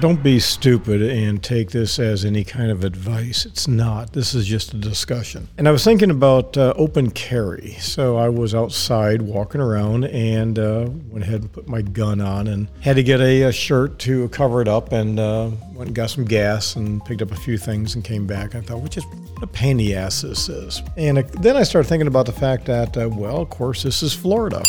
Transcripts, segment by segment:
Don't be stupid and take this as any kind of advice. It's not. This is just a discussion. And I was thinking about uh, open carry. So I was outside walking around and uh, went ahead and put my gun on and had to get a, a shirt to cover it up and uh, went and got some gas and picked up a few things and came back. I thought, which is a pain in the ass this is. And uh, then I started thinking about the fact that, uh, well, of course, this is Florida.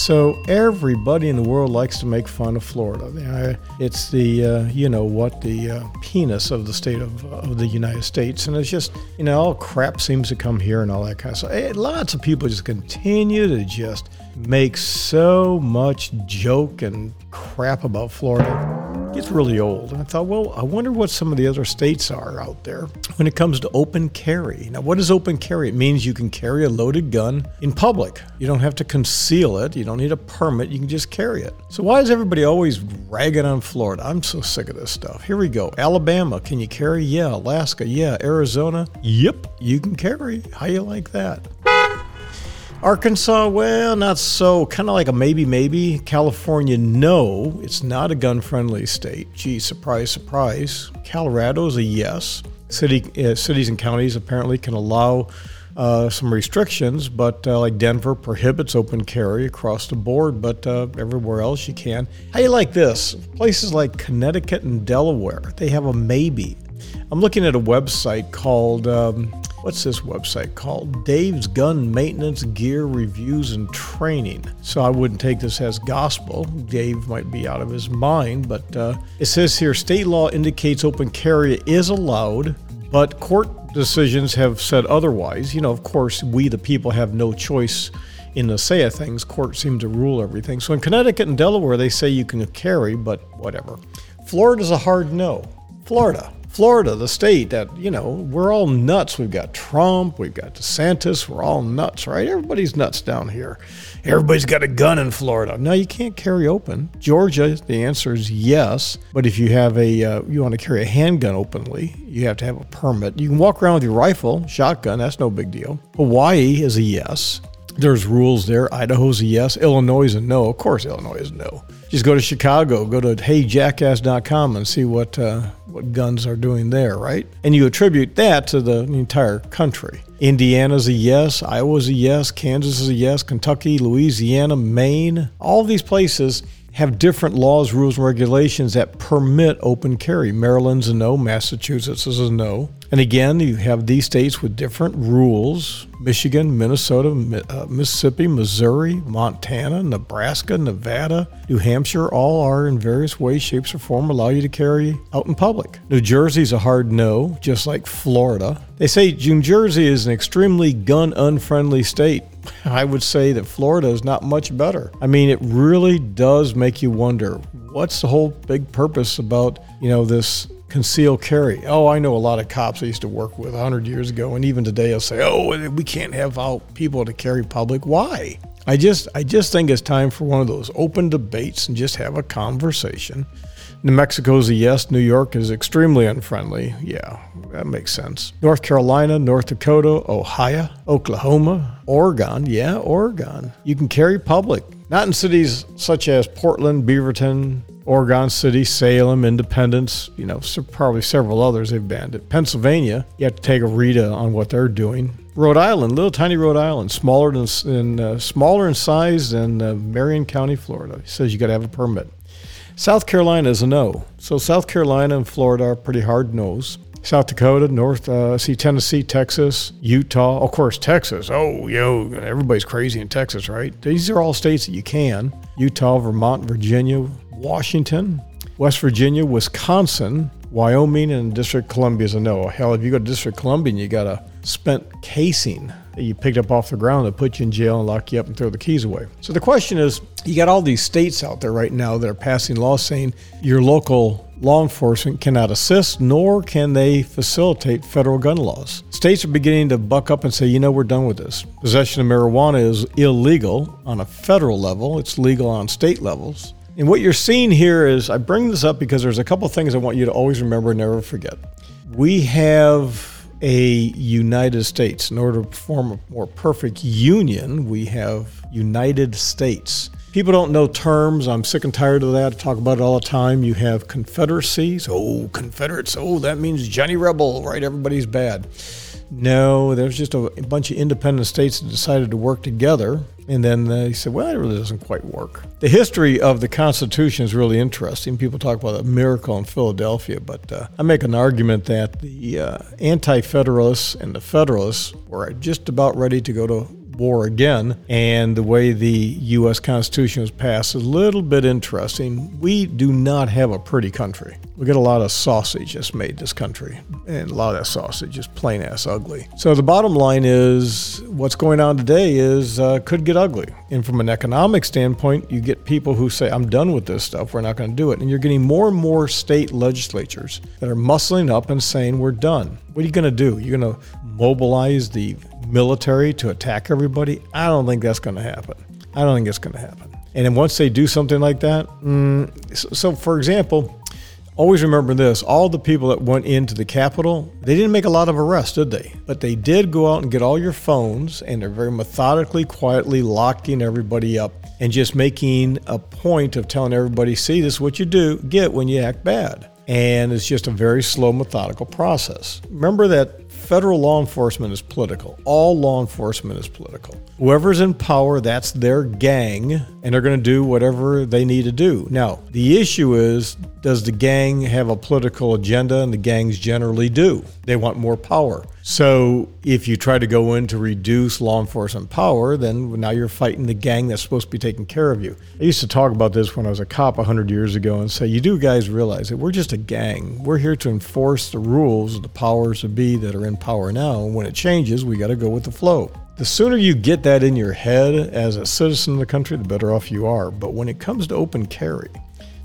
So everybody in the world likes to make fun of Florida. It's the uh, you know what the uh, penis of the state of, of the United States, and it's just you know all crap seems to come here and all that kind of stuff. Eh, lots of people just continue to just make so much joke and crap about Florida gets really old. And I thought, well, I wonder what some of the other states are out there when it comes to open carry. Now, what is open carry? It means you can carry a loaded gun in public. You don't have to conceal it. You don't need a permit. You can just carry it. So why is everybody always ragging on Florida? I'm so sick of this stuff. Here we go. Alabama, can you carry? Yeah. Alaska, yeah. Arizona, yep, you can carry. How you like that? Arkansas, well, not so. Kind of like a maybe, maybe. California, no. It's not a gun friendly state. Gee, surprise, surprise. Colorado is a yes. City, uh, cities and counties apparently can allow uh, some restrictions, but uh, like Denver prohibits open carry across the board, but uh, everywhere else you can. How you like this? Places like Connecticut and Delaware, they have a maybe. I'm looking at a website called um, what's this website called? Dave's Gun Maintenance Gear Reviews and Training. So I wouldn't take this as gospel. Dave might be out of his mind, but uh, it says here state law indicates open carry is allowed, but court decisions have said otherwise. You know, of course, we the people have no choice in the say of things. Courts seem to rule everything. So in Connecticut and Delaware, they say you can carry, but whatever. Florida's a hard no. Florida. Florida, the state that, you know, we're all nuts. We've got Trump, we've got DeSantis, we're all nuts, right? Everybody's nuts down here. Everybody's got a gun in Florida. No, you can't carry open. Georgia, the answer is yes, but if you have a uh, you want to carry a handgun openly, you have to have a permit. You can walk around with your rifle, shotgun, that's no big deal. Hawaii is a yes. There's rules there. Idaho's a yes. Illinois is a no. Of course, Illinois is no. Just go to Chicago, go to heyjackass.com and see what uh, what guns are doing there, right? And you attribute that to the entire country. Indiana's a yes, Iowa's a yes, Kansas is a yes, Kentucky, Louisiana, Maine, all these places have different laws, rules, and regulations that permit open carry. Maryland's a no, Massachusetts is a no. And again, you have these states with different rules Michigan, Minnesota, uh, Mississippi, Missouri, Montana, Nebraska, Nevada, New Hampshire, all are in various ways, shapes, or form allow you to carry out in public. New Jersey's a hard no, just like Florida. They say New Jersey is an extremely gun unfriendly state. I would say that Florida is not much better. I mean, it really does make you wonder what's the whole big purpose about, you know, this conceal carry. Oh, I know a lot of cops I used to work with 100 years ago, and even today I'll say, "Oh, we can't have out people to carry public." Why? I just, I just think it's time for one of those open debates and just have a conversation. New Mexico's a yes. New York is extremely unfriendly. Yeah, that makes sense. North Carolina, North Dakota, Ohio, Oklahoma, Oregon. Yeah, Oregon. You can carry public. Not in cities such as Portland, Beaverton, Oregon City, Salem, Independence, you know, probably several others they've banned it. Pennsylvania, you have to take a read on what they're doing. Rhode Island, little tiny Rhode Island, smaller than uh, smaller in size than uh, Marion County, Florida. Says you got to have a permit. South Carolina is a no. So South Carolina and Florida are pretty hard no's. South Dakota, North, uh, see Tennessee, Texas, Utah, of course Texas. Oh, yo, everybody's crazy in Texas, right? These are all states that you can. Utah, Vermont, Virginia, Washington, West Virginia, Wisconsin, Wyoming, and District Columbia is a no. Hell, if you go to District Columbia and you got a spent casing that you picked up off the ground to put you in jail and lock you up and throw the keys away. So the question is, you got all these states out there right now that are passing laws saying your local law enforcement cannot assist nor can they facilitate federal gun laws. States are beginning to buck up and say, you know, we're done with this. Possession of marijuana is illegal on a federal level, it's legal on state levels. And what you're seeing here is I bring this up because there's a couple things I want you to always remember and never forget. We have a United States. In order to form a more perfect union, we have United States. People don't know terms. I'm sick and tired of that. I talk about it all the time. You have confederacies. Oh, Confederates. Oh, that means Johnny Rebel, right? Everybody's bad. No, there's just a, bunch of independent states that decided to work together. And then they said, well, it really doesn't quite work. The history of the Constitution is really interesting. People talk about a miracle in Philadelphia, but uh, I make an argument that the uh, Anti Federalists and the Federalists were just about ready to go to war again. And the way the U.S. Constitution was passed is a little bit interesting. We do not have a pretty country. We get a lot of sausage that's made this country, and a lot of that sausage is plain ass ugly. So the bottom line is, what's going on today is uh, could get ugly. And from an economic standpoint, you get people who say, "I'm done with this stuff. We're not going to do it," and you're getting more and more state legislatures that are muscling up and saying, "We're done." What are you going to do? You're going to mobilize the military to attack everybody? I don't think that's going to happen. I don't think it's going to happen. And then once they do something like that, mm, so, so for example, always remember this all the people that went into the Capitol, they didn't make a lot of arrests, did they? But they did go out and get all your phones, and they're very methodically, quietly locking everybody up and just making a point of telling everybody, see, this is what you do get when you act bad. And it's just a very slow, methodical process. Remember that federal law enforcement is political. All law enforcement is political. Whoever's in power, that's their gang, and they're going to do whatever they need to do. Now, the issue is does the gang have a political agenda? And the gangs generally do. They want more power. So if you try to go in to reduce law enforcement power, then now you're fighting the gang that's supposed to be taking care of you. I used to talk about this when I was a cop 100 years ago and say, you do guys realize that we're just a gang. We're here to enforce the rules of the powers to be that are in power now. And when it changes, we got to go with the flow. The sooner you get that in your head as a citizen of the country, the better off you are. But when it comes to open carry,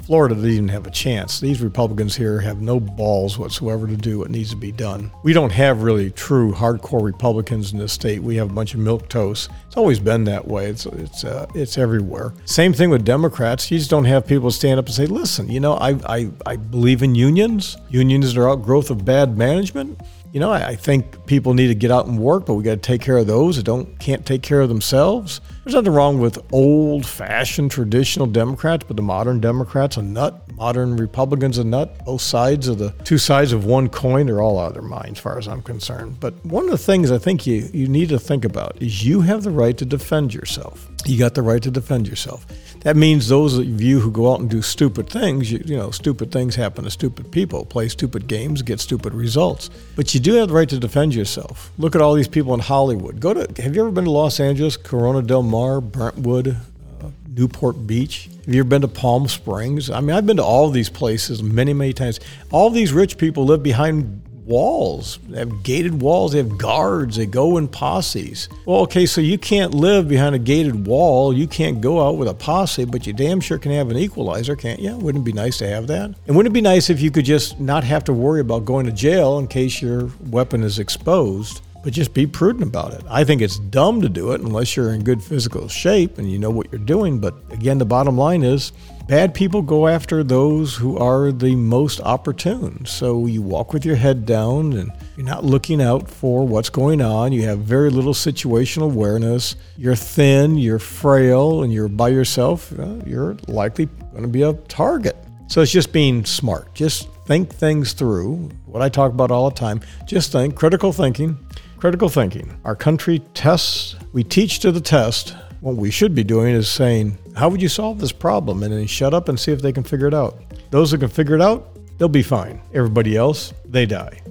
Florida doesn't even have a chance. These Republicans here have no balls whatsoever to do what needs to be done. We don't have really true hardcore Republicans in this state. We have a bunch of milk toast. It's always been that way. It's it's uh, it's everywhere. Same thing with Democrats. You just don't have people stand up and say, "Listen, you know, I I, I believe in unions. Unions are outgrowth of bad management." You know, I, I, think people need to get out and work, but we got to take care of those that don't can't take care of themselves. There's nothing wrong with old-fashioned traditional Democrats, but the modern Democrats a nut, modern Republicans a nut. Both sides of the two sides of one coin are all out of their mind, as far as I'm concerned. But one of the things I think you you need to think about is you have the right to defend yourself. You got the right to defend yourself. That means those of you who go out and do stupid things, you, you, know, stupid things happen to stupid people, play stupid games, get stupid results. But you do have the right to defend yourself. Look at all these people in Hollywood. Go to, have you ever been to Los Angeles, Corona del Mar, Brentwood, uh, Newport Beach? Have you ever been to Palm Springs? I mean, I've been to all these places many, many times. All these rich people live behind walls. They have gated walls. They have guards. They go in posses. Well, okay, so you can't live behind a gated wall. You can't go out with a posse, but you damn sure can have an equalizer, can't you? Wouldn't it be nice to have that? And wouldn't it be nice if you could just not have to worry about going to jail in case your weapon is exposed? but just be prudent about it. I think it's dumb to do it unless you're in good physical shape and you know what you're doing. But again, the bottom line is bad people go after those who are the most opportune. So you walk with your head down and you're not looking out for what's going on. You have very little situational awareness. You're thin, you're frail, and you're by yourself. Uh, you're likely going to be a target. So it's just being smart. Just think things through. What I talk about all the time. Just think critical thinking Critical thinking. Our country tests, we teach to the test. What we should be doing is saying, How would you solve this problem? And then shut up and see if they can figure it out. Those who can figure it out, they'll be fine. Everybody else, they die.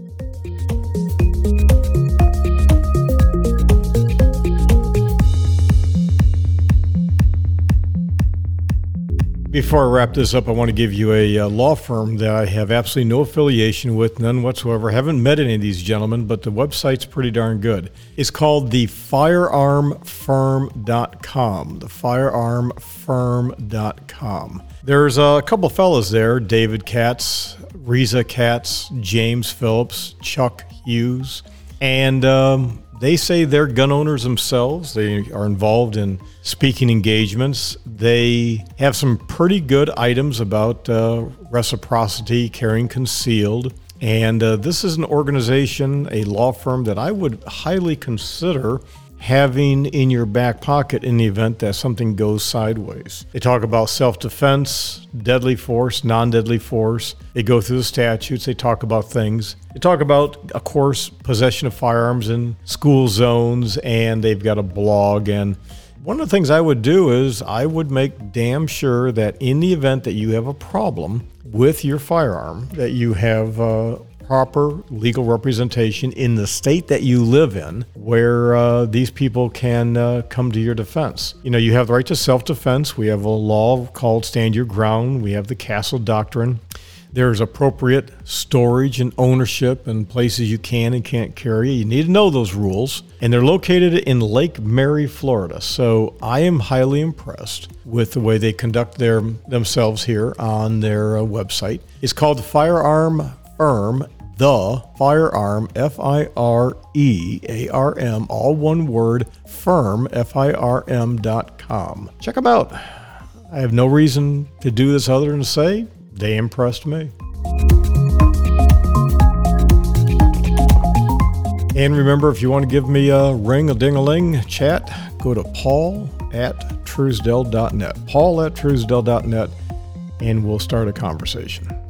Before I wrap this up, I want to give you a, a, uh, law firm that I have absolutely no affiliation with, none whatsoever. I haven't met any of these gentlemen, but the website's pretty darn good. It's called the firearmfirm.com. The firearmfirm.com. There's a couple fellas there David Katz, Reza Katz, James Phillips, Chuck Hughes. And um, they say they're gun owners themselves. They are involved in speaking engagements. They have some pretty good items about uh, reciprocity, carrying concealed. And uh, this is an organization, a law firm that I would highly consider having in your back pocket in the event that something goes sideways. They talk about self defense, deadly force, non deadly force. They go through the statutes, they talk about things. They talk about, of course, possession of firearms in school zones, and they've got a blog and one of the things I would do is I would make damn sure that in the event that you have a problem with your firearm, that you have uh, proper legal representation in the state that you live in where uh, these people can uh, come to your defense. You know, you have the right to self defense. We have a law called Stand Your Ground, we have the Castle Doctrine. There's appropriate storage and ownership and places you can and can't carry. You need to know those rules. And they're located in Lake Mary, Florida. So I am highly impressed with the way they conduct their themselves here on their uh, website. It's called the Firearm Firm, the Firearm, F I R E A R M, all one word, firm, F I R M dot com. Check them out. I have no reason to do this other than to say they impressed me. And remember, if you want to give me a ring, a ding a ling chat, go to paul at truesdell.net. Paul at truesdell.net, and we'll start a conversation.